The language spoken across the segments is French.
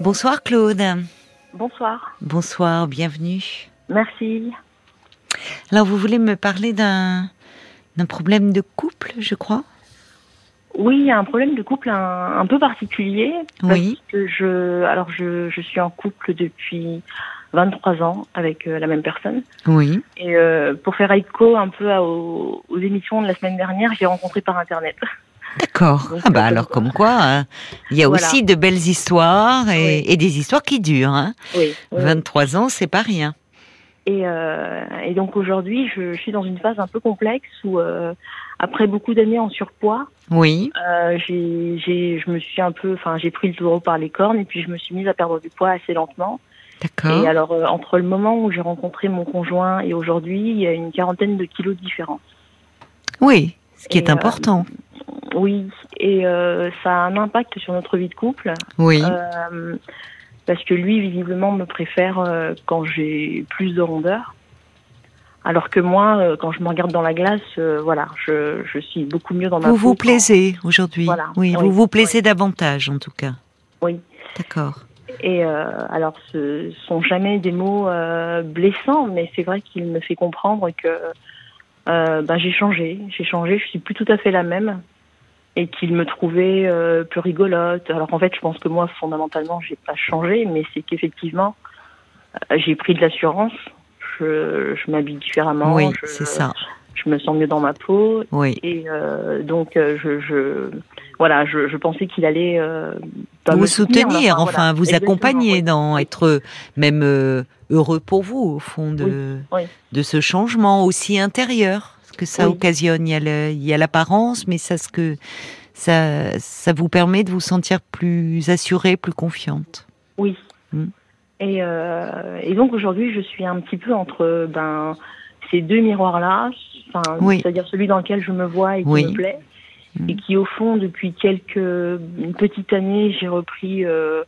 Bonsoir Claude. Bonsoir. Bonsoir, bienvenue. Merci. Alors vous voulez me parler d'un problème de couple, je crois? Oui, un problème de couple un, un peu particulier. Oui. Parce que je, alors je, je suis en couple depuis 23 ans avec euh, la même personne. Oui. Et euh, pour faire écho un peu à- aux, aux émissions de la semaine dernière, j'ai rencontré par Internet. D'accord. Ah bah alors comme quoi, hein, il y a Voilà. aussi de belles histoires et, Oui. et des histoires qui durent. Hein. Oui. oui. 23 ans, c'est pas rien. Et, euh, et donc aujourd'hui, je, je suis dans une phase un peu complexe où, euh, après beaucoup d'années en surpoids, Oui. euh, j'ai, j'ai, je me suis un peu, enfin, j'ai pris le taureau par les cornes et puis je me suis mise à perdre du poids assez lentement. D'accord. Et alors, entre le moment où j'ai rencontré mon conjoint et aujourd'hui, il y a une quarantaine de kilos de différence. Oui, ce qui Et, est euh, important. Oui, et euh, ça a un impact sur notre vie de couple. Oui. euh, parce que lui, visiblement, me préfère quand j'ai plus de rondeur. Alors que moi, quand je me regarde dans la glace, euh, voilà, je, je suis beaucoup mieux dans ma Vous peau vous quand- plaisez aujourd'hui. Voilà. Oui, Oui. vous vous plaisez davantage en tout cas. Oui. D'accord. Et euh, alors, ce sont jamais des mots euh, blessants, mais c'est vrai qu'il me fait comprendre que euh, ben, j'ai changé, j'ai changé, je suis plus tout à fait la même, et qu'il me trouvait euh, plus rigolote. Alors en fait, je pense que moi, fondamentalement, j'ai pas changé, mais c'est qu'effectivement, euh, j'ai pris de l'assurance, je, je m'habille différemment, oui, je, c'est ça. je me sens mieux dans ma peau, Oui. et euh, donc je, je voilà, je, je pensais qu'il allait vous soutenir, enfin, enfin, voilà. vous Exactement, accompagner oui. dans être même heureux pour vous au fond de Oui, oui. de ce changement aussi intérieur ce que ça Oui. occasionne. Il y a l'apparence, mais ça ce que ça ça vous permet de vous sentir plus assurée, plus confiante. Oui. Mm. Et, euh, et donc aujourd'hui, je suis un petit peu entre ben ces deux miroirs-là, c'est-à-dire celui dans lequel je me vois et qui me plaît, Mm. et qui au fond depuis quelques une petite année, j'ai repris euh,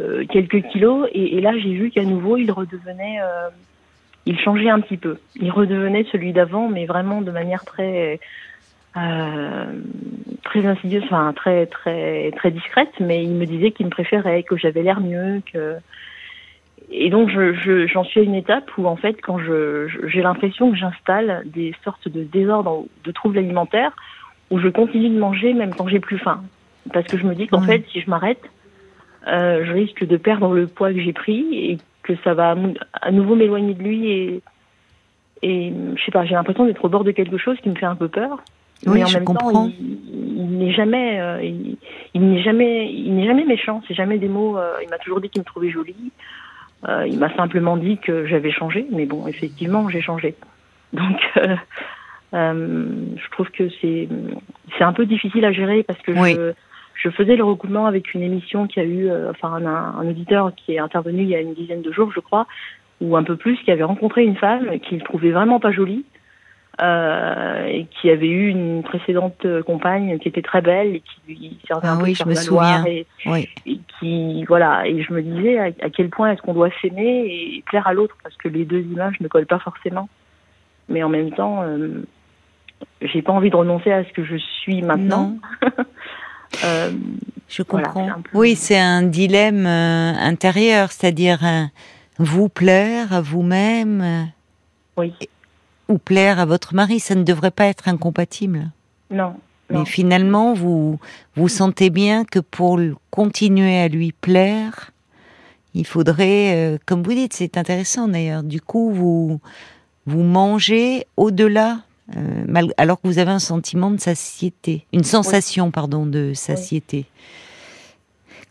euh, quelques kilos, et, et là j'ai vu qu'à nouveau il redevenait, euh, il changeait un petit peu, il redevenait celui d'avant, mais vraiment de manière très euh, très insidieuse, enfin très très très discrète, mais il me disait qu'il me préférait, que j'avais l'air mieux, que et donc je je- j'en suis à une étape où en fait quand je je- j'ai l'impression que j'installe des sortes de désordres, de troubles alimentaires où je continue de manger même quand j'ai plus faim, parce que je me dis qu'en fait si je m'arrête, euh, je risque de perdre le poids que j'ai pris et que ça va à nouveau m'éloigner de lui et et je sais pas, j'ai l'impression d'être au bord de quelque chose qui me fait un peu peur. Oui, mais en je même comprends. temps, il, il n'est jamais, euh, il, il n'est jamais, il n'est jamais méchant. C'est jamais des mots. euh, il m'a toujours dit qu'il me trouvait jolie. Euh, il m'a simplement dit que j'avais changé. Mais bon, effectivement, j'ai changé. Donc, je trouve que c'est, c'est un peu difficile à gérer parce que Oui. je, je faisais le recoupement avec une émission qui a eu, euh, enfin, un, un auditeur qui est intervenu il y a une dizaine de jours, je crois, ou un peu plus, qui avait rencontré une femme qu'il trouvait vraiment pas jolie euh, et qui avait eu une précédente compagne qui était très belle et qui lui servait Ah un peu oui, de je me et, Oui. et qui voilà et je me disais à, à quel point est-ce qu'on doit s'aimer et plaire à l'autre parce que les deux images ne collent pas forcément. Mais en même temps euh, j'ai pas envie de renoncer à ce que je suis maintenant Euh, je comprends. peu- Oui, c'est un dilemme euh, intérieur, c'est-à-dire euh, vous plaire à vous-même euh, oui ou plaire à votre mari, ça ne devrait pas être incompatible. non Mais non finalement, vous vous sentez bien que pour continuer à lui plaire, il faudrait, euh, comme vous dites, c'est intéressant d'ailleurs. Du coup, vous vous mangez au-delà, euh, mal- alors que vous avez un sentiment de satiété, une sensation, pardon, de satiété.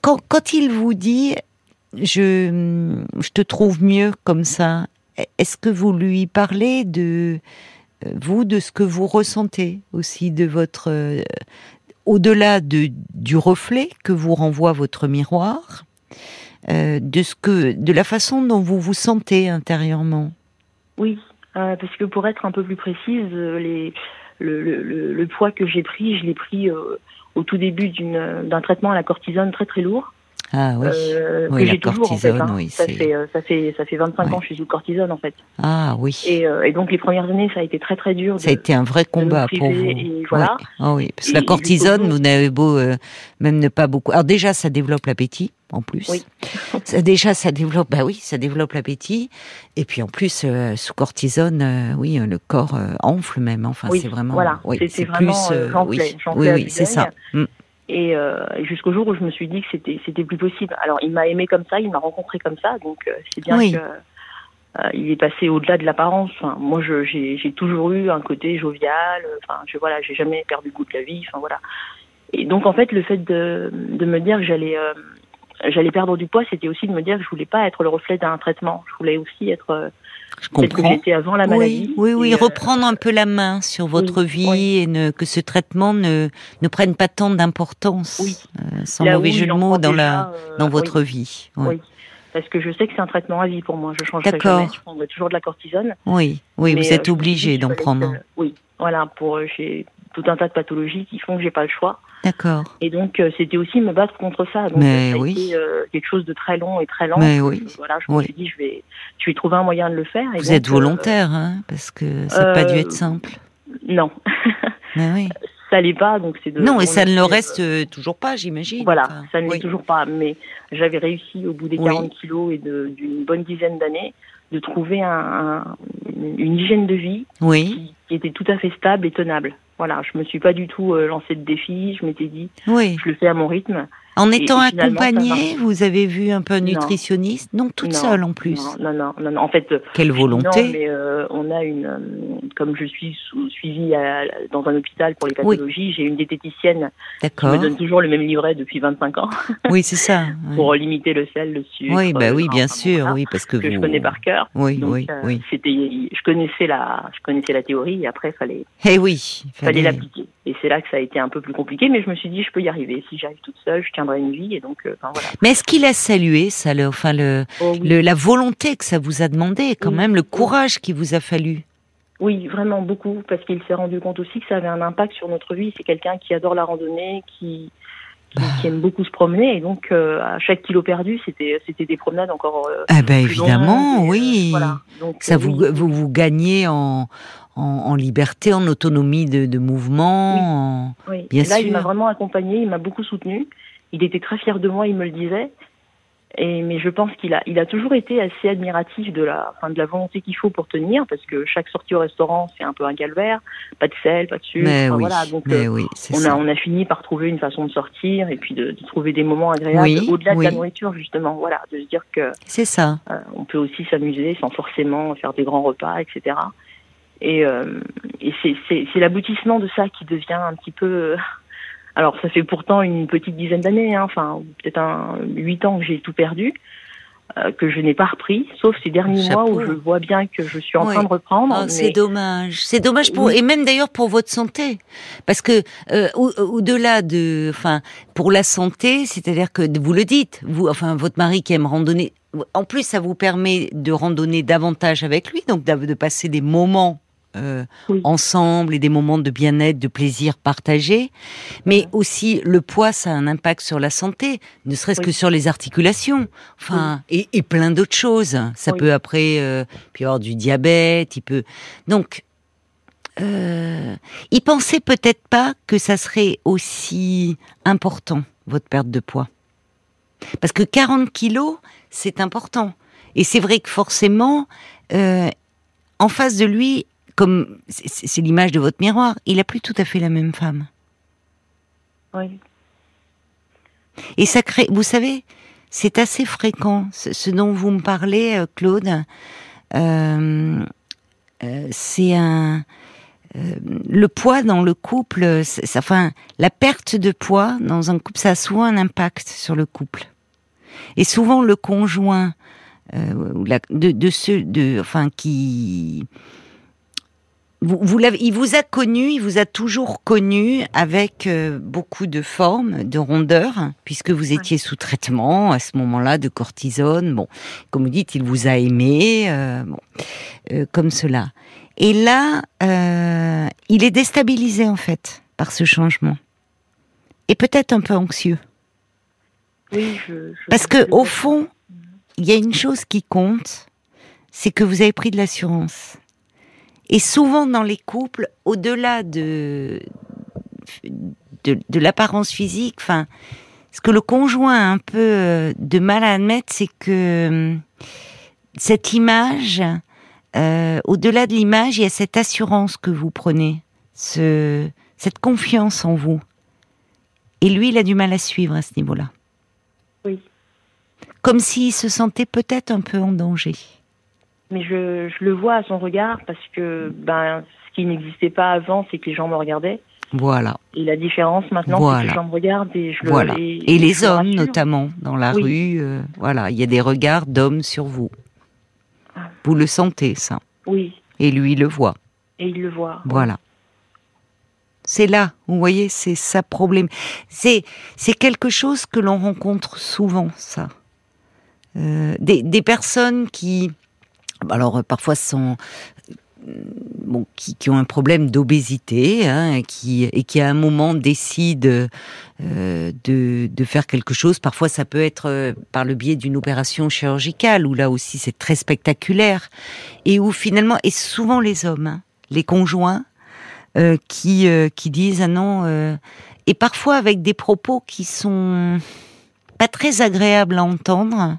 Quand, quand il vous dit, je, je te trouve mieux comme ça, est-ce que vous lui parlez de euh, vous, de ce que vous ressentez aussi, de votre euh, au-delà de, du reflet que vous renvoie votre miroir, euh, de ce que, de la façon dont vous vous sentez intérieurement? Oui, euh, parce que pour être un peu plus précise, euh, les, le, le, le, poids que j'ai pris, je l'ai pris euh, au tout début d'un traitement à la cortisone très très lourd. Ah oui. euh, Oui, que la j'ai toujours en fait. cortisone, hein. oui, ça c'est- fait euh, ça fait ça fait 25 Ouais. ans que je suis sous cortisone en fait. Ah oui. Et, euh, et donc les premières années, ça a été très très dur. Ça a été un vrai combat pour vous. et voilà. Oui. Ah oui, parce que la cortisone, vous n'avez beau euh, même ne pas beaucoup. Alors déjà, ça développe l'appétit en plus. Oui. Ça, déjà, ça développe. Bah oui, ça développe l'appétit. Et puis en plus, euh, sous cortisone, euh, oui, euh, le corps euh, enfle même. Enfin, Oui, c'est vraiment. voilà. Oui, c'est vraiment, plus. euh, oui, oui, oui, c'est ça. Et, euh, et jusqu'au jour où je me suis dit que c'était c'était plus possible. Alors il m'a aimé comme ça, il m'a rencontré comme ça, donc euh, c'est bien Oui. que euh, il est passé au-delà de l'apparence. Enfin, moi, j'ai toujours eu un côté jovial. Enfin, je voilà, j'ai jamais perdu le goût de la vie. Enfin voilà. Et donc en fait, le fait de, de me dire que j'allais j'allais perdre du poids, c'était aussi de me dire que je voulais pas être le reflet d'un traitement. Je voulais aussi être Je que comprends. j'étais avant la maladie. Oui, oui, euh, reprendre un peu la main sur votre vie oui. et ne, que ce traitement ne, ne prenne pas tant d'importance, Oui. euh, sans là mauvais jeu de mots, dans, la, euh, dans votre vie. Oui. Parce que je sais que c'est un traitement à vie pour moi. Je changerai D'accord. jamais. Je prendrai toujours de la cortisone. Oui, oui, vous êtes obligé d'en prendre. Oui, voilà, pour j'ai tout un tas de pathologies qui font que j'ai pas le choix. D'accord. Et donc euh, c'était aussi me battre contre ça. Donc Mais ça a oui. été euh, quelque chose de très long et très lent. Mais oui. Voilà, je me suis dit je vais, je vais trouver un moyen de le faire. Et Vous donc, êtes euh, volontaire, hein, parce que ça n'a pas dû être simple. non, Mais oui. ça l'est pas. Donc c'est de. Non, et ça ne le reste toujours pas, j'imagine. Voilà, Enfin, ça ne l'est toujours pas. Mais j'avais réussi au bout des Oui. 40 kilos et d'une bonne dizaine d'années de trouver un, un- une hygiène de vie qui était tout à fait stable et tenable. Voilà, je me suis pas du tout euh, lancé de défi. Je m'étais dit, oui. je le fais à mon rythme. En étant et accompagnée, vous avez vu un peu un nutritionniste Non, toute Non, seule en plus. Non, non, non. En fait, euh, Quelle volonté non, mais euh, on a une, euh, comme je suis sous- suivie à- dans un hôpital pour les Oui. pathologies, j'ai une diététicienne qui me donne toujours le même livret depuis 25 ans Oui, c'est ça. oui. pour limiter le sel, le sucre. Oui, bah oui, bien sûr, oui, parce que, que vous. je connais par cœur. Oui, Donc, oui, euh, oui. c'était, je connaissais la, je connaissais la théorie et après fallait, Eh oui, fallait- l'appliquer. Et c'est là que ça a été un peu plus compliqué, mais je me suis dit, je peux y arriver. Si j'arrive toute seule, je tiendrai une vie et donc, euh, enfin voilà. Mais est-ce qu'il a salué ça, le, enfin le, Oh, oui. le- la volonté que ça vous a demandé, quand Oui. même, le courage qu'il vous a fallu? Oui, vraiment beaucoup, parce qu'il s'est rendu compte aussi que ça avait un impact sur notre vie. C'est quelqu'un qui adore la randonnée, qui, qui, Bah. qui aime beaucoup se promener, et donc euh, à chaque kilo perdu, c'était c'était des promenades encore. euh, Ah ben évidemment, longues, euh, oui. voilà. Donc Ça vous, vous vous gagnez en, en, en liberté, en autonomie de, de mouvement. en- oui. bien Et là, il sûr. m'a vraiment accompagné, il m'a beaucoup soutenu. Il était très fier de moi, il me le disait. Et mais je pense qu'il a, il a toujours été assez admiratif de la, enfin, de la volonté qu'il faut pour tenir, parce que chaque sortie au restaurant, c'est un peu un calvaire. Pas de sel, pas de sucre. Mais enfin, oui, voilà. Donc mais euh, oui, c'est on a, ça. on a fini par trouver une façon de sortir et puis de, de trouver des moments agréables Oui, au-delà de la nourriture justement. Voilà, de se dire que C'est ça. euh, on peut aussi s'amuser sans forcément faire des grands repas, etc. Et, euh, et c'est l'aboutissement de ça qui devient un petit peu. Euh, Alors ça fait pourtant une petite dizaine d'années, hein, enfin peut-être un huit ans que j'ai tout perdu. euh, que je n'ai pas repris, sauf ces derniers Chapeau. mois où je vois bien que je suis en Oui. train de reprendre. Oh, mais- C'est dommage. C'est dommage pour Oui. et même d'ailleurs pour votre santé, parce que euh, au- au-delà de, enfin, pour la santé, c'est-à-dire que vous le dites, vous, enfin, votre mari qui aime randonner, en plus ça vous permet de randonner davantage avec lui, donc de passer des moments. Euh, Oui. ensemble et des moments de bien-être, de plaisir partagé, mais aussi le poids, ça a un impact sur la santé, ne serait-ce Oui. que sur les articulations, enfin, et, et plein d'autres choses. Ça peut après, euh, puis avoir du diabète, il peut. Donc, euh, il pensait peut-être pas que ça serait aussi important votre perte de poids, parce que 40 kilos, c'est important. Et c'est vrai que forcément, euh, en face de lui, comme c'est l'image de votre miroir, il a plus tout à fait la même femme. Oui. Et ça crée, vous savez, c'est assez fréquent, ce, ce dont vous me parlez, euh, Claude. Euh, euh, c'est un euh, le poids dans le couple, ça, enfin, la perte de poids dans un couple, ça a souvent un impact sur le couple. Et souvent, le conjoint euh, de, de ceux, de, enfin, qui vous, vous l'avez, il vous a connu, il vous a toujours connu avec euh, beaucoup de forme, de rondeur, puisque vous étiez sous traitement à ce moment-là de cortisone. Bon, comme vous dites, il vous a aimé, euh, bon, euh, comme cela. Et là, euh, il est déstabilisé en fait par ce changement, et peut-être un peu anxieux. Oui, je, je Parce que au fond, il y a une chose qui compte, c'est que vous avez pris de l'assurance. Et souvent dans les couples, au-delà de de, de l'apparence physique, enfin, ce que le conjoint a un peu euh, de mal à admettre, c'est que hum, cette image, euh, au-delà de l'image, il y a cette assurance que vous prenez, ce, cette confiance en vous. Et lui, il a du mal à suivre à ce niveau-là. Oui. Comme s'il se sentait peut-être un peu en danger. Mais je, je le vois à son regard parce que ben, ce qui n'existait pas avant, c'est que les gens me regardaient. Voilà. Et la différence maintenant, c'est que les gens me regardent et je le Voilà. et, Et les hommes, rassure. notamment, dans la Oui. rue, euh, voilà, il y a des regards d'hommes sur vous. Vous le sentez, ça. Oui, Et lui le voit. et ils le voient. Voilà. C'est là, vous voyez, c'est ça problème. C'est c'est quelque chose que l'on rencontre souvent, ça. Euh, des, des personnes qui, alors euh, parfois sont euh, bon, qui, qui ont un problème d'obésité, hein, qui et qui à un moment décident euh, de, de faire quelque chose. Parfois, ça peut être euh, par le biais d'une opération chirurgicale, où là aussi c'est très spectaculaire, et où finalement, et souvent les hommes, hein, les conjoints, euh, qui euh, qui disent ah non, et parfois avec des propos qui sont pas très agréables à entendre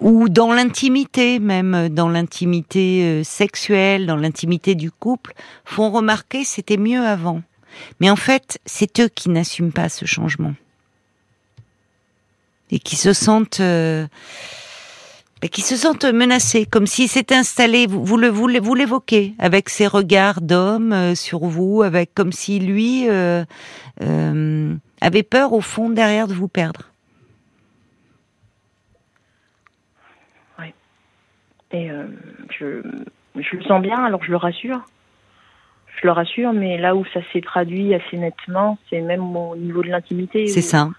ou dans l'intimité même, dans l'intimité euh, sexuelle, dans l'intimité du couple, font remarquer c'était mieux avant. Mais en fait, c'est eux qui n'assument pas ce changement et qui se sentent euh, et qui se sentent menacés, comme s'ils s'étaient installés. Vous, vous le vous, l'é- vous l'évoquez avec ses regards d'homme euh, sur vous, avec comme si lui euh, euh, avait peur au fond derrière de vous perdre. Et euh, je, je le sens bien, alors je le rassure. Je le rassure, mais là où ça s'est traduit assez nettement, c'est même au niveau de l'intimité. C'est ça.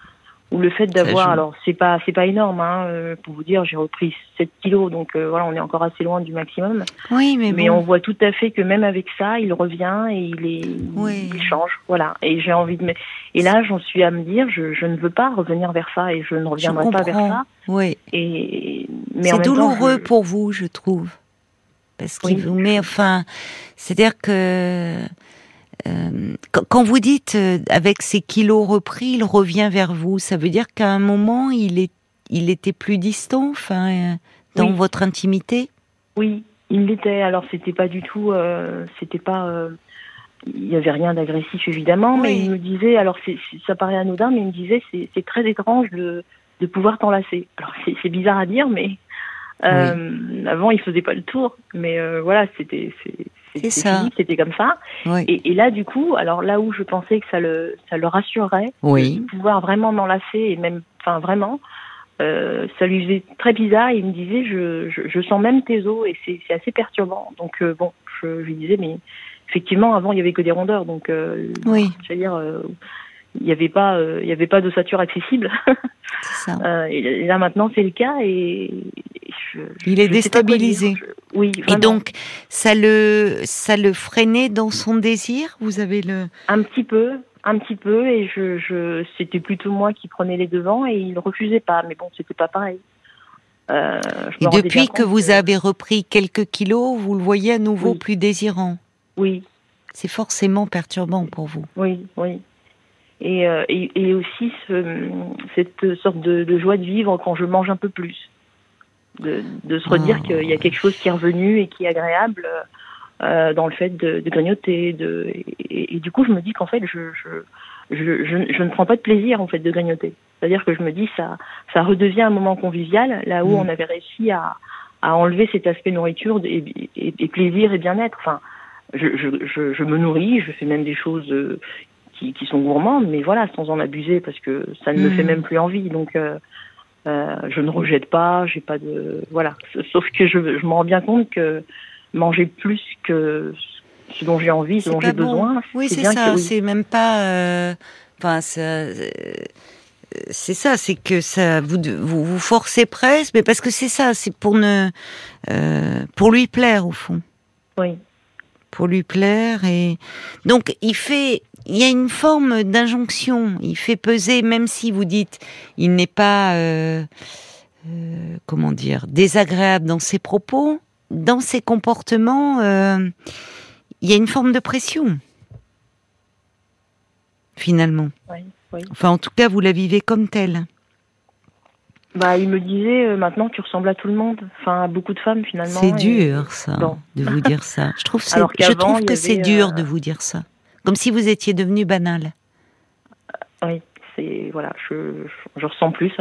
Ou le fait d'avoir, alors c'est pas c'est pas énorme, hein, euh, pour vous dire, j'ai repris 7 kilos, donc euh, voilà, on est encore assez loin du maximum. Oui, mais, Mais bon. on voit tout à fait que même avec ça, il revient et il est, Oui. il change, voilà. Et j'ai envie de me, et là j'en suis à me dire, je, je ne veux pas revenir vers ça et je ne Je reviendrai pas vers ça. Oui. Et mais en C'est temps, douloureux je- pour vous, je trouve. Parce qu'il Oui. vous met, enfin, c'est-à-dire que euh, quand, vous dites euh, avec ses kilos repris, il revient vers vous, ça veut dire qu'à un moment il est, il était plus distant, enfin, euh, dans Oui. votre intimité? Oui, il l'était. Alors c'était pas du tout, c'était pas, il y avait rien d'agressif évidemment, mais il me disait, alors ça paraît anodin, mais il me disait c'est, très étrange de, de pouvoir t'enlacer. Alors c'est, bizarre à dire, mais avant il faisait pas le tour, mais voilà, c'était, c'est, physique, c'était comme ça. Oui. Et, et là du coup, alors là où je pensais que ça le, ça le rassurerait, Oui. de pouvoir vraiment m'enlacer et même, enfin vraiment. Euh, ça lui faisait très bizarre. Il me disait, je, je, je sens même tes os et c'est assez perturbant. Donc euh, bon, je, je lui disais, mais effectivement, avant il y avait que des rondeurs, donc euh, Oui. je veux dire, il n'y avait pas, euh, il y avait pas d'ossature accessible. Ça. Euh, et là maintenant c'est le cas et je, Il est déstabilisé. dire. Je- oui, Et donc, ça le, ça le freinait dans son désir? Vous avez le. un petit peu, un petit peu, et je, je, c'était plutôt moi qui prenais les devants et il refusait pas. Mais bon, c'était pas pareil. Euh, je Et depuis que vous avez repris quelques kilos, vous le voyez à nouveau Oui. plus désirant? Oui, C'est forcément perturbant pour vous. oui, oui. Et, euh, et, et aussi ce, cette sorte de, de joie de vivre quand je mange un peu plus. De, de se redire Ah. qu'il y a quelque chose qui est revenu et qui est agréable euh, dans le fait de, de grignoter. De, et, et du coup, je me dis qu'en fait, je, je, je, je, je ne prends pas de plaisir en fait de grignoter. C'est-à-dire que je me dis ça, ça redevient un moment convivial là où Mm. on avait réussi à, à enlever cet aspect nourriture et, et, et plaisir et bien-être. Enfin, je, je, je, je me nourris, je fais même des choses euh, qui, qui sont gourmandes, mais voilà, sans en abuser parce que ça ne me fait même plus envie. Donc, euh, euh, je ne rejette pas, j'ai pas de voilà. Sauf que je, je me rends bien compte que manger plus que ce dont j'ai envie, ce dont j'ai bon. besoin, Oui, c'est ça. oui. C'est même pas. euh, Enfin, ça. C'est ça, c'est que ça vous, vous vous forcez presque, mais parce que c'est ça, c'est pour ne euh, pour lui plaire au fond. Oui. Pour lui plaire et donc il fait il y a une forme d'injonction. Il fait peser même si vous dites il n'est pas euh, euh, comment dire désagréable dans ses propos dans ses comportements euh, il y a une forme de pression. Finalement. Enfin en tout cas vous la vivez comme telle bah, il me disait euh, maintenant tu ressembles à tout le monde, enfin à beaucoup de femmes finalement. C'est dur ça, de vous dire ça. Je trouve, je trouve que c'est dur de euh, vous dire ça, comme si vous étiez devenu banal. Oui, c'est voilà, je, je, ressens plus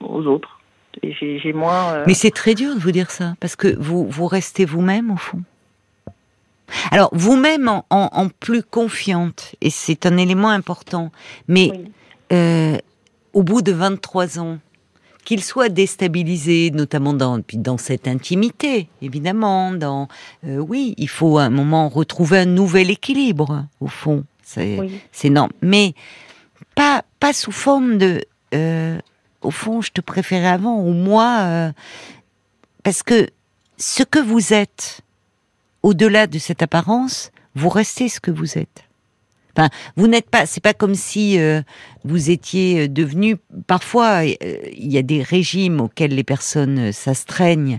aux autres et j'ai moins. Euh, Mais c'est très dur de vous dire ça parce que vous vous restez vous-même au fond. Alors vous-même en, en, plus confiante et c'est un élément important. Mais au bout de 23 ans qu'il soit déstabilisé, notamment dans, dans cette intimité, évidemment. Dans, euh, oui, il faut à un moment retrouver un nouvel équilibre, au fond. C'est oui. non, mais pas pas sous forme de. Euh, au fond, je te préférais avant ou moi, euh, parce que ce que vous êtes, au-delà de cette apparence, vous restez ce que vous êtes. Enfin, vous n'êtes pas. C'est pas comme si euh, vous étiez euh, devenu. Parfois, euh, il y a des régimes auxquels les personnes s'astreignent,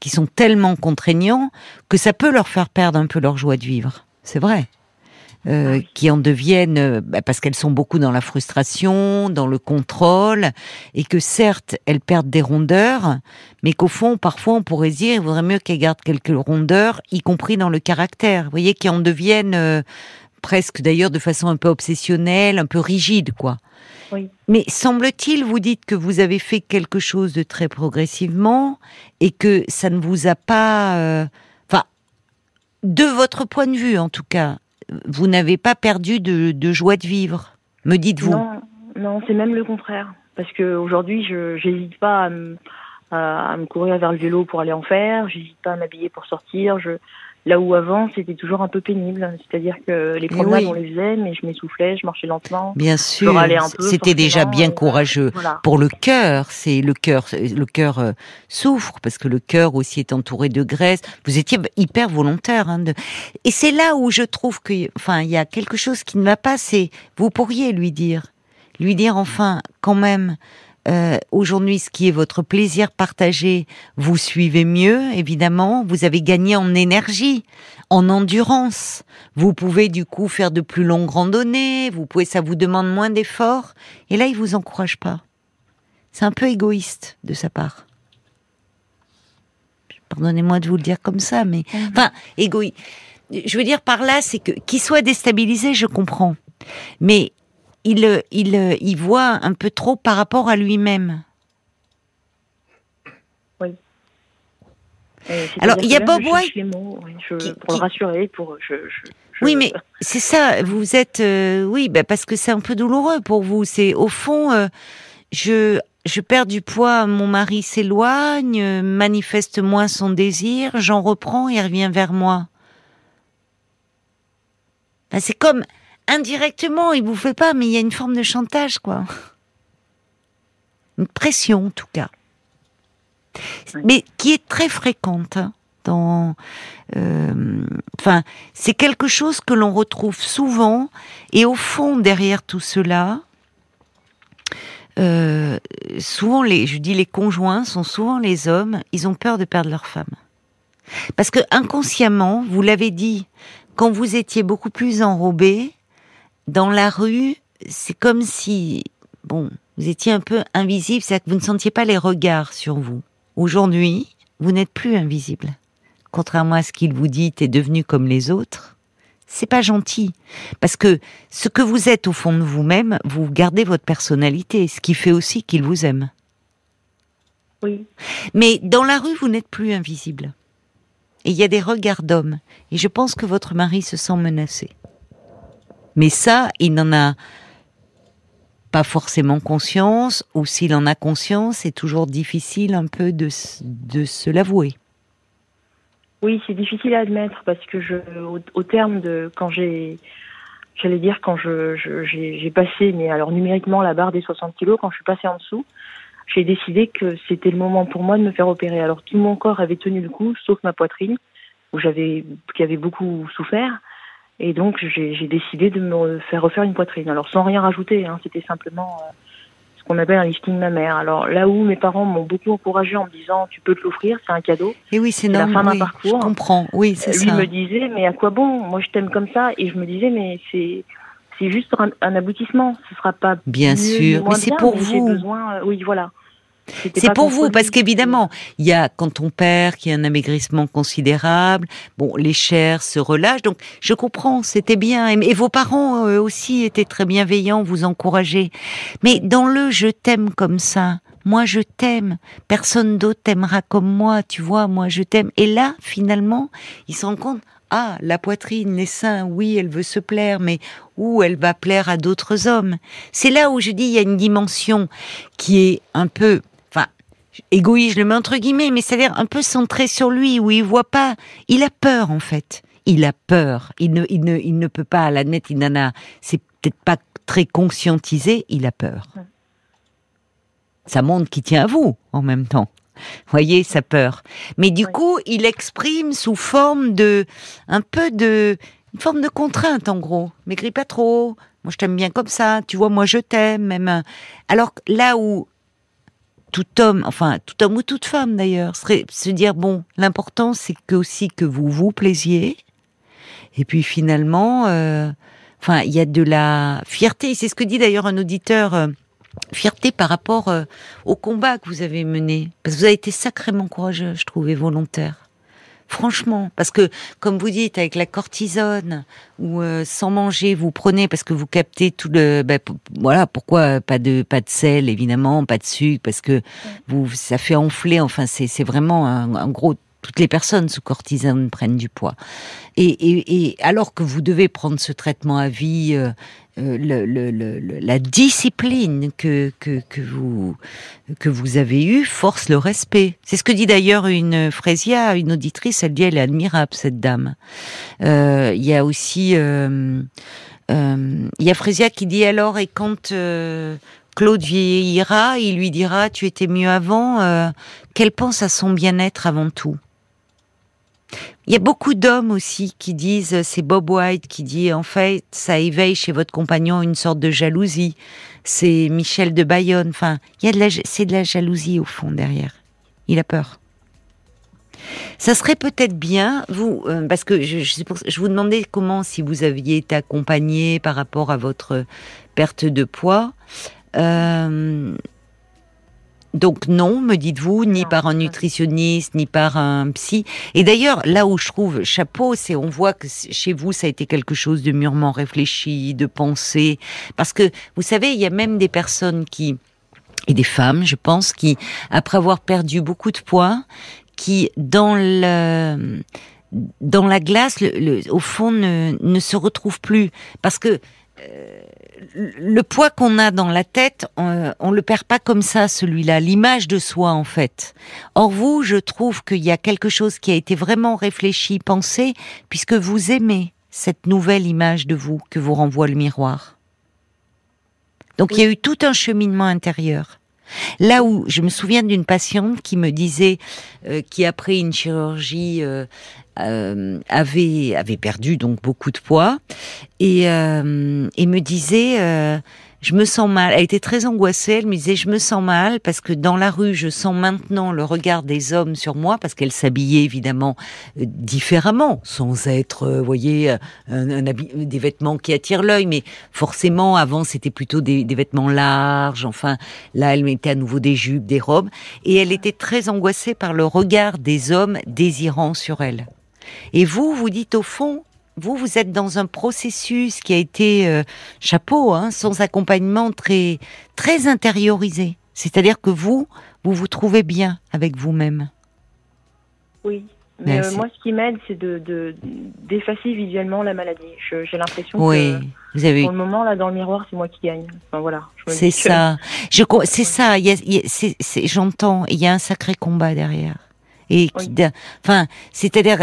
qui sont tellement contraignants que ça peut leur faire perdre un peu leur joie de vivre. C'est vrai. Ah qui en deviennent bah, parce qu'elles sont beaucoup dans la frustration, dans le contrôle, et que certes elles perdent des rondeurs, mais qu'au fond parfois on pourrait dire il vaudrait mieux qu'elles gardent quelques rondeurs, y compris dans le caractère. Vous voyez, qui en deviennent presque d'ailleurs de façon un peu obsessionnelle, un peu rigide, quoi. Oui. Mais semble-t-il, vous dites que vous avez fait quelque chose de très progressivement et que ça ne vous a pas, euh, enfin, de votre point de vue en tout cas, vous n'avez pas perdu de, joie de vivre, me dites-vous Non, non c'est même le contraire. Parce qu'aujourd'hui, je n'hésite pas à me, à me, courir vers le vélo pour aller en faire, j'hésite pas à m'habiller pour sortir, je, Là où avant, c'était toujours un peu pénible. C'est-à-dire que les promenades, on les faisait, mais je m'essoufflais, je marchais lentement. Bien sûr. C'était déjà bien courageux. Pour le cœur, c'est le cœur, le cœur euh, souffre parce que le cœur aussi est entouré de graisse. Vous étiez hyper volontaire. Hein, de... Et c'est là où je trouve que, enfin, il y a quelque chose qui ne va pas. C'est, vous pourriez lui dire, lui dire enfin, quand même, euh, aujourd'hui ce qui est votre plaisir partagé, vous suivez mieux, évidemment, vous avez gagné en énergie, en endurance. Vous pouvez du coup faire de plus longues randonnées, vous pouvez, ça vous demande moins d'efforts, et là il vous encourage pas. C'est un peu égoïste de sa part. Pardonnez-moi de vous le dire comme ça, mais mmh. enfin égoïste. Je veux dire par là, c'est que qu'il soit déstabilisé, je comprends, mais il, il, il voit un peu trop par rapport à lui-même. Oui. Alors, il y a Bob White. pour le rassurer, pour. Oui, mais c'est ça. Vous êtes, euh, oui, bah parce que c'est un peu douloureux pour vous. C'est au fond, euh, je, je perds du poids, mon mari s'éloigne, manifeste moins son désir, j'en reprends, il revient vers moi. Bah, c'est comme, indirectement, il vous fait pas, mais il y a une forme de chantage, quoi. Une pression, en tout cas. Mais qui est très fréquente hein, dans. Euh, enfin, c'est quelque chose que l'on retrouve souvent, et au fond, derrière tout cela, euh, souvent les, je dis les conjoints sont souvent les hommes, ils ont peur de perdre leur femme. Parce que inconsciemment, vous l'avez dit, quand vous étiez beaucoup plus enrobé, dans la rue, c'est comme si, bon, vous étiez un peu invisible, c'est-à-dire que vous ne sentiez pas les regards sur vous. Aujourd'hui, vous n'êtes plus invisible. Contrairement à ce qu'il vous dit, est devenu comme les autres. C'est pas gentil. Parce que ce que vous êtes au fond de vous-même, vous gardez votre personnalité, ce qui fait aussi qu'il vous aime. Oui. Mais dans la rue, vous n'êtes plus invisible. Et il y a des regards d'hommes. Et je pense que votre mari se sent menacé. Mais ça, il n'en a pas forcément conscience, ou s'il en a conscience, c'est toujours difficile un peu de, se l'avouer. Oui, c'est difficile à admettre parce que je, au, terme de quand j'ai, j'allais dire quand je, j'ai, passé, mais alors numériquement la barre des 60 kilos, quand je suis passée en dessous, j'ai décidé que c'était le moment pour moi de me faire opérer. Alors tout mon corps avait tenu le coup, sauf ma poitrine, où j'avais, qui avait beaucoup souffert. Et donc, j'ai décidé de me faire refaire une poitrine. Alors, sans rien rajouter, hein, c'était simplement euh, ce qu'on appelle un lifting mammaire. Alors, là où mes parents m'ont beaucoup encouragé en me disant, tu peux te l'offrir, c'est un cadeau. Et oui, c'est normal. La fin d'un parcours. Je comprends. Oui, c'est ça. Lui me disait, mais à quoi bon? Moi, je t'aime comme ça. Et je me disais, mais c'est c'est juste un, aboutissement. Ce sera pas bien sûr, mais c'est pour vous. Besoin, euh, oui, voilà. C'est pour vous, parce qu'évidemment, il y a quand on perd, qu'il y a un amaigrissement considérable. Bon, les chairs se relâchent, donc je comprends, c'était bien. Et, vos parents aussi étaient très bienveillants, vous encourager. Mais dans le je t'aime comme ça, moi je t'aime, personne d'autre t'aimera comme moi, tu vois, moi je t'aime. Et là, finalement, ils se rendent compte, ah, la poitrine, les seins, oui, elle veut se plaire, mais où elle va plaire à d'autres hommes? C'est là où je dis, il y a une dimension qui est un peu égoïste, je le mets entre guillemets, mais c'est-à-dire un peu centré sur lui, où il voit pas, il a peur en fait. Il a peur. Il ne, il ne, il ne peut pas l'admettre. Il n'en a, c'est peut-être pas très conscientisé. Il a peur. Ça montre qu'il tient à vous en même temps. Voyez sa peur. Mais du coup, il exprime sous forme de, un peu de, une forme de contrainte en gros. M'écris pas trop. Moi, je t'aime bien comme ça. Tu vois, moi, je t'aime même. Alors là où tout homme, enfin tout homme ou toute femme d'ailleurs, serait se dire bon, l'important c'est que aussi que vous vous plaisiez. Et puis finalement, euh, enfin il y a de la fierté. C'est ce que dit d'ailleurs un auditeur. Euh, fierté par rapport euh, au combat que vous avez mené, parce que vous avez été sacrément courageux, je trouve, et volontaire. Franchement, parce que comme vous dites, avec la cortisone ou euh, sans manger, vous prenez parce que vous captez tout le, ben, voilà, pourquoi pas de pas de sel évidemment, pas de sucre, parce que vous ça fait enfler. Enfin, c'est c'est vraiment un, gros toutes les personnes sous cortisone prennent du poids. Et, alors que vous devez prendre ce traitement à vie, euh, euh, la discipline que, que, vous, que vous avez eue force le respect. C'est ce que dit d'ailleurs une Frésia, une auditrice, elle dit elle est admirable cette dame. Euh, il y a aussi... Il y a Frésia qui dit alors, et quand Claude vieillira, il lui dira tu étais mieux avant, qu'elle pense à son bien-être avant tout. Il y a beaucoup d'hommes aussi qui disent, c'est Bob White qui dit, en fait, ça éveille chez votre compagnon une sorte de jalousie. C'est Michel de Bayonne. Enfin, il y a de la, c'est de la jalousie au fond derrière. Il a peur. Ça serait peut-être bien, vous, euh, parce que je, vous demandais comment, si vous aviez été accompagné par rapport à votre perte de poids. Euh, donc non, me dites-vous, ni par un nutritionniste, ni par un psy. Et d'ailleurs, là où je trouve chapeau, c'est on voit que chez vous, ça a été quelque chose de mûrement réfléchi, de pensé. Parce que, vous savez, il y a même des personnes qui, et des femmes, je pense, qui, après avoir perdu beaucoup de poids, qui, dans le, dans la glace, le, au fond, ne, ne se retrouvent plus. Parce que, euh, le poids qu'on a dans la tête, on, on, le perd pas comme ça, celui-là, l'image de soi en fait. Or vous, je trouve qu'il y a quelque chose qui a été vraiment réfléchi, pensé, puisque vous aimez cette nouvelle image de vous que vous renvoie le miroir. Donc il y a eu tout un cheminement intérieur. Là où je me souviens d'une patiente qui me disait, euh, qui après une chirurgie euh, euh, avait avait perdu donc beaucoup de poids et, euh, me disait je me sens mal. Elle était très angoissée. Elle me disait je me sens mal parce que dans la rue je sens maintenant le regard des hommes sur moi parce qu'elle s'habillait évidemment différemment, sans être, vous voyez, un, un des vêtements qui attirent l'œil, mais forcément avant c'était plutôt des, des, vêtements larges. Enfin là elle mettait à nouveau des jupes, des robes et elle était très angoissée par le regard des hommes désirant sur elle. Et vous, vous dites au fond, vous, vous êtes dans un processus qui a été euh, chapeau, hein, sans accompagnement très très intériorisé. C'est-à-dire que vous, vous vous trouvez bien avec vous-même. Oui. Mais euh, moi, ce qui m'aide, c'est de d'effacer visuellement la maladie. J'ai l'impression oui, que vous avez... pour le moment, là, dans le miroir, c'est moi qui gagne. Enfin, voilà. C'est ça. Je, c'est ça. J'entends. Il y a un sacré combat derrière et qui, enfin, c'est-à-dire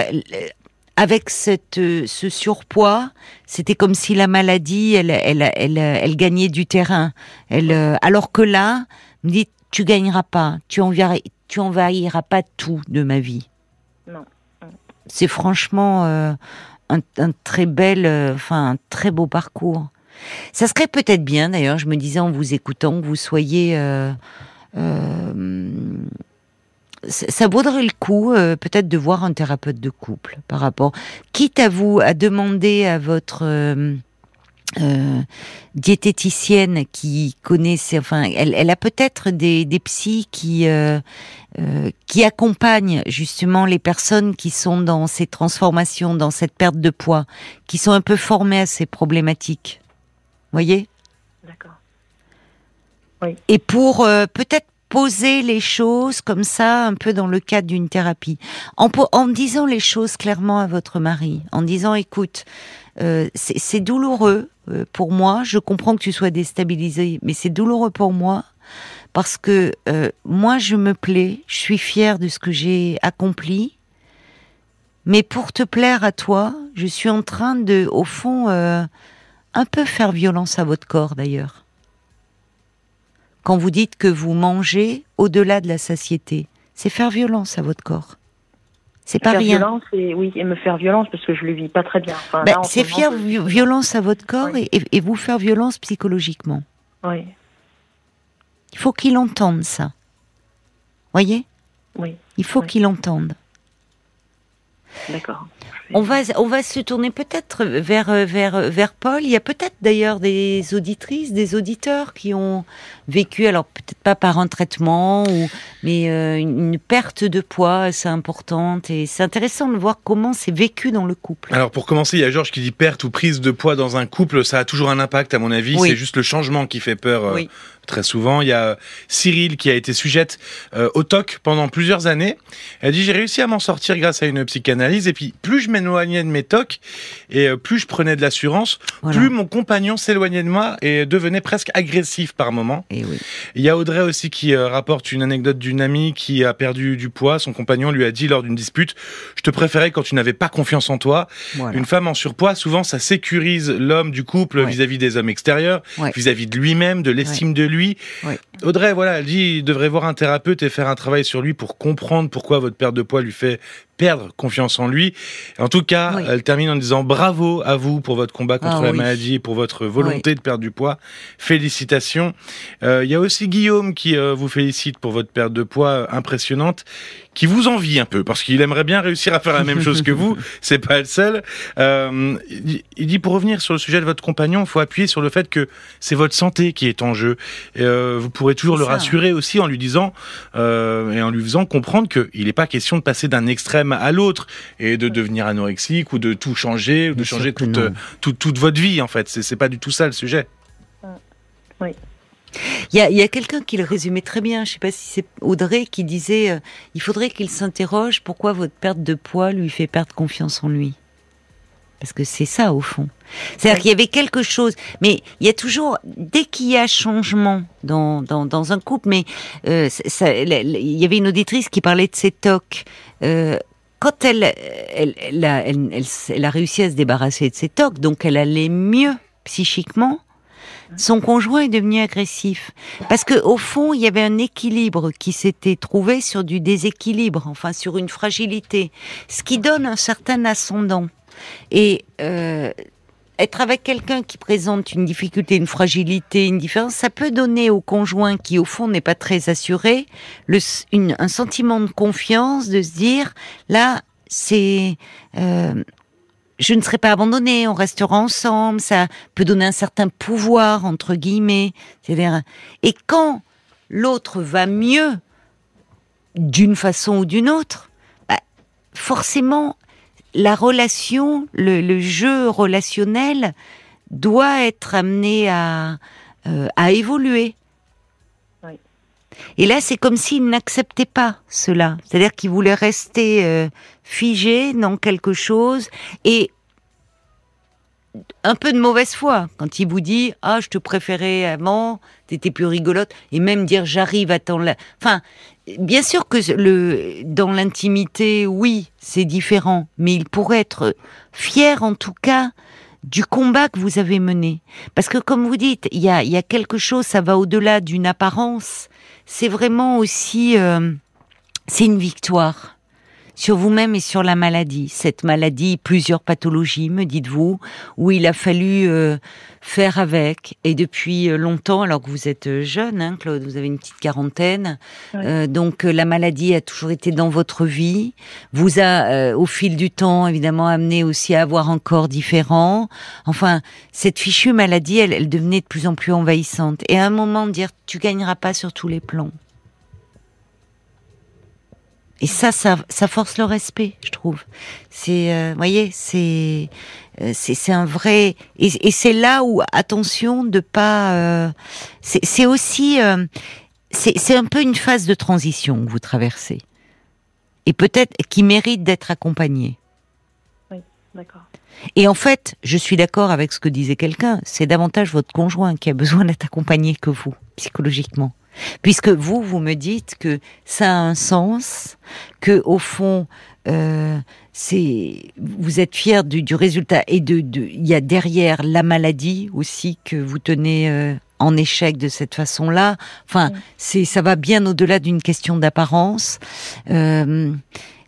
avec cette ce surpoids, c'était comme si la maladie, elle, elle, elle, elle, gagnait du terrain. Elle, alors que là, me dit, tu gagneras pas, tu envahiras, tu envahiras pas tout de ma vie. Non. c'est franchement un, un, très bel, enfin un très beau parcours. Ça serait peut-être bien, d'ailleurs, je me disais en vous écoutant, que vous soyez ça vaudrait le coup euh, peut-être de voir un thérapeute de couple par rapport, quitte à vous à demander à votre euh, euh, diététicienne qui connaît, enfin, elle, elle a peut-être des, des psys qui qui accompagnent justement les personnes qui sont dans ces transformations, dans cette perte de poids, qui sont un peu formées à ces problématiques. Voyez? D'accord. Oui. Et pour peut-être poser les choses comme ça, un peu dans le cadre d'une thérapie, en, en disant les choses clairement à votre mari, en disant écoute, euh, c'est douloureux euh, pour moi, je comprends que tu sois déstabilisé, mais c'est douloureux pour moi parce que euh, moi je me plais, je suis fière de ce que j'ai accompli, mais pour te plaire à toi, je suis en train de, au fond, un peu faire violence à votre corps d'ailleurs quand vous dites que vous mangez au-delà de la satiété. C'est faire violence à votre corps. C'est pas rien. Violence et, oui, et me faire violence parce que je le vis pas très bien. Ben, c'est faire violence à votre corps et, vous faire violence psychologiquement. Oui. Il faut qu'il entende ça. Voyez? Oui. Il faut qu'il entende. D'accord. On va, on va se tourner peut-être vers, vers, vers Paul. Il y a peut-être d'ailleurs des auditrices, des auditeurs qui ont vécu, alors peut-être pas par un traitement, ou, mais euh, une perte de poids assez importante. Et c'est intéressant de voir comment c'est vécu dans le couple. Alors pour commencer, il y a Georges qui dit perte ou prise de poids dans un couple. Ça a toujours un impact à mon avis. C'est juste le changement qui fait peur. Euh, très souvent. Il y a Cyril qui a été sujette euh, au TOC pendant plusieurs années. Elle dit j'ai réussi à m'en sortir grâce à une psychanalyse et puis plus je m'éloignais de mes TOC et euh, plus je prenais de l'assurance, plus mon compagnon s'éloignait de moi et devenait presque agressif par moment. Et oui. Il y a Audrey aussi qui euh, rapporte une anecdote d'une amie qui a perdu du poids. Son compagnon lui a dit lors d'une dispute je te préférais quand tu n'avais pas confiance en toi. Une femme en surpoids, souvent ça sécurise l'homme du couple vis-à-vis des hommes extérieurs, vis-à-vis -vis de lui-même, de l'estime de lui oui. Audrey, voilà, elle dit, il devrait voir un thérapeute et faire un travail sur lui pour comprendre pourquoi votre perte de poids lui fait perdre confiance en lui. En tout cas, elle termine en disant bravo à vous pour votre combat contre ah la maladie et pour votre volonté de perdre du poids. Félicitations. Euh, il y a aussi Guillaume qui euh, vous félicite pour votre perte de poids impressionnante qui vous envie un peu parce qu'il aimerait bien réussir à faire la même chose que vous. C'est pas le seul. Euh, il dit pour revenir sur le sujet de votre compagnon, il faut appuyer sur le fait que c'est votre santé qui est en jeu. Et, euh, vous pourrez toujours le rassurer aussi en lui disant euh, et en lui faisant comprendre qu'il n'est pas question de passer d'un extrême à l'autre et de devenir anorexique ou de tout changer ou de changer toute, toute, toute votre vie en fait. C'est pas du tout ça le sujet. Oui. Il y a, quelqu'un qui le résumait très bien, je ne sais pas si c'est Audrey qui disait euh, il faudrait qu'il s'interroge pourquoi votre perte de poids lui fait perdre confiance en lui. Parce que c'est ça au fond. C'est-à-dire qu'il y avait quelque chose, mais il y a toujours, dès qu'il y a changement dans, dans, un couple, mais euh, il y avait une auditrice qui parlait de ses tocs. Euh, quand elle elle, elle, a, elle, a réussi à se débarrasser de ses tocs, donc elle allait mieux psychiquement, son conjoint est devenu agressif. Parce que au fond, il y avait un équilibre qui s'était trouvé sur du déséquilibre, enfin sur une fragilité, ce qui donne un certain ascendant. Et euh, être avec quelqu'un qui présente une difficulté, une fragilité, une différence, ça peut donner au conjoint qui au fond n'est pas très assuré un sentiment de confiance, de se dire là c'est euh, je ne serai pas abandonnée, on restera ensemble, ça peut donner un certain pouvoir, entre guillemets. Et quand l'autre va mieux, d'une façon ou d'une autre, bah, forcément, la relation, le, jeu relationnel doit être amené à, euh, à évoluer. Et là, c'est comme s'il n'acceptait pas cela. C'est-à-dire qu'il voulait rester euh, figé dans quelque chose et un peu de mauvaise foi quand il vous dit ah je te préférais avant t'étais plus rigolote et même dire j'arrive à t'en enfin bien sûr que le dans l'intimité oui c'est différent mais il pourrait être fier en tout cas du combat que vous avez mené. Parce que comme vous dites il y a y a quelque chose ça va au-delà d'une apparence. C'est vraiment aussi euh, c'est une victoire sur vous-même et sur la maladie. Cette maladie, plusieurs pathologies, me dites-vous, où il a fallu euh, faire avec. Et depuis euh, longtemps, alors que vous êtes euh, jeune, hein, Claude, vous avez une petite quarantaine, donc la maladie a toujours été dans votre vie, vous a, au fil du temps, évidemment, amené aussi à avoir un corps différent. Enfin, cette fichue maladie, elle, elle devenait de plus en plus envahissante. Et à un moment, dire, tu gagneras pas sur tous les plans. Et ça, ça, ça force le respect, je trouve. C'est, euh, voyez, c'est, euh, c'est, c'est un vrai. Et, c'est là où attention de pas. Euh, c'est, c'est aussi, euh, c'est, c'est un peu une phase de transition que vous traversez, et peut-être qui mérite d'être accompagnée. Oui, d'accord. Et en fait, je suis d'accord avec ce que disait quelqu'un. C'est davantage votre conjoint qui a besoin d'être accompagné que vous psychologiquement. Puisque vous, vous me dites que ça a un sens, que au fond, euh, c'est vous êtes fier du, du, résultat et de, il y a derrière la maladie aussi que vous tenez euh, en échec de cette façon-là. Enfin, c'est ça va bien au-delà d'une question d'apparence. Euh,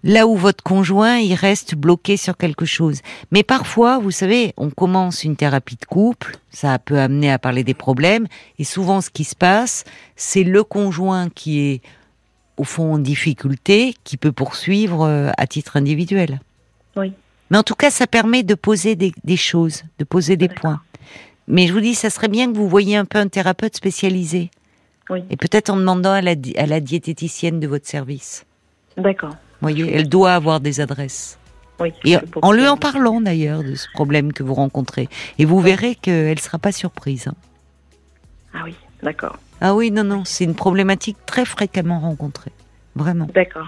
là où votre conjoint, il reste bloqué sur quelque chose. Mais parfois, vous savez, on commence une thérapie de couple, ça peut amener à parler des problèmes, et souvent ce qui se passe, c'est le conjoint qui est au fond en difficulté, qui peut poursuivre euh, à titre individuel. Oui. Mais en tout cas, ça permet de poser des, choses, de poser des points. Mais je vous dis, ça serait bien que vous voyiez un peu un thérapeute spécialisé. Oui. Et peut-être en demandant à la, à la diététicienne de votre service. D'accord voyez, elle doit avoir des adresses. Oui, et en lui en parlant d'ailleurs de ce problème que vous rencontrez. Et vous verrez qu'elle ne sera pas surprise. Hein. Ah oui, d'accord. Ah oui, non, non, c'est une problématique très fréquemment rencontrée. Vraiment. D'accord.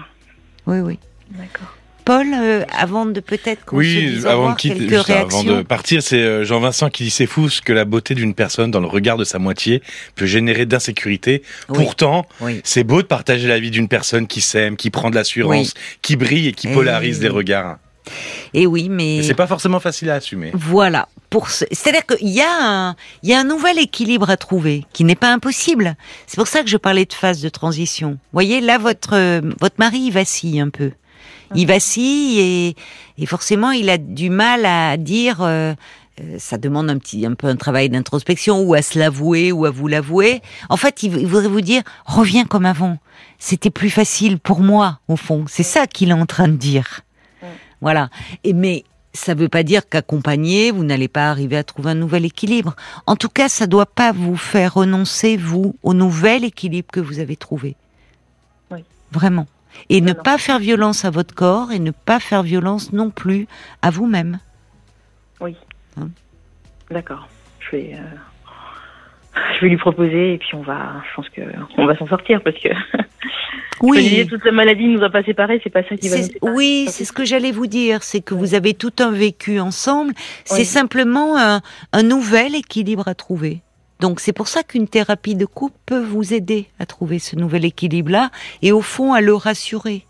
Oui, oui. D'accord. Paul, euh, avant de peut-être qu'on oui, se avant de quitter, avant de partir, c'est euh, Jean-Vincent qui dit c'est fou ce que la beauté d'une personne dans le regard de sa moitié peut générer d'insécurité. Pourtant, c'est beau de partager la vie d'une personne qui s'aime, qui prend de l'assurance, qui brille et qui eh polarise les regards. Et oui, mais, c'est pas forcément facile à assumer. Voilà. Pour c'est-à-dire qu'il y a un, il y a un nouvel équilibre à trouver qui n'est pas impossible. C'est pour ça que je parlais de phase de transition. Vous voyez, là, votre votre mari il vacille un peu il vacille et, et, forcément il a du mal à dire. Euh, euh, ça demande un petit, un peu un travail d'introspection ou à se l'avouer ou à vous l'avouer. En fait, il, voudrait vous dire reviens comme avant. C'était plus facile pour moi au fond. C'est ça qu'il est en train de dire. Voilà. Et mais ça ne veut pas dire qu'accompagné, vous n'allez pas arriver à trouver un nouvel équilibre. En tout cas, ça ne doit pas vous faire renoncer, vous, au nouvel équilibre que vous avez trouvé. Oui. Vraiment. Et ne pas faire violence à votre corps et ne pas faire violence non plus à vous-même. Oui. Hein D'accord. Je vais, euh, je vais lui proposer et puis on va, je pense que on va s'en sortir parce que. Oui. toute la maladie nous a pas séparés, c'est pas ça qui va. Nous oui, c'est ce que j'allais vous dire, c'est que vous avez tout un vécu ensemble. C'est simplement un, un nouvel équilibre à trouver. Donc c'est pour ça qu'une thérapie de couple peut vous aider à trouver ce nouvel équilibre-là et au fond à le rassurer.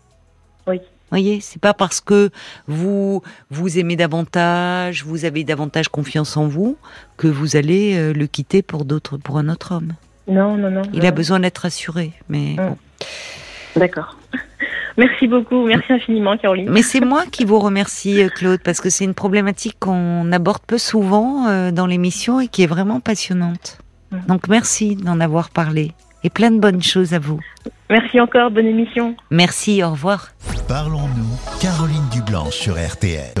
Oui. Voyez, c'est pas parce que vous vous aimez davantage, vous avez davantage confiance en vous que vous allez euh, le quitter pour d'autres, pour un autre homme. Non, non, non. Il a besoin d'être rassuré, mais hum. D'accord. Merci beaucoup, merci infiniment Caroline. Mais c'est moi qui vous remercie euh, Claude parce que c'est une problématique qu'on aborde peu souvent euh, dans l'émission et qui est vraiment passionnante. Donc merci d'en avoir parlé et plein de bonnes choses à vous. Merci encore, bonne émission. Merci, au revoir. Parlons-nous, Caroline Dublanc sur RTL.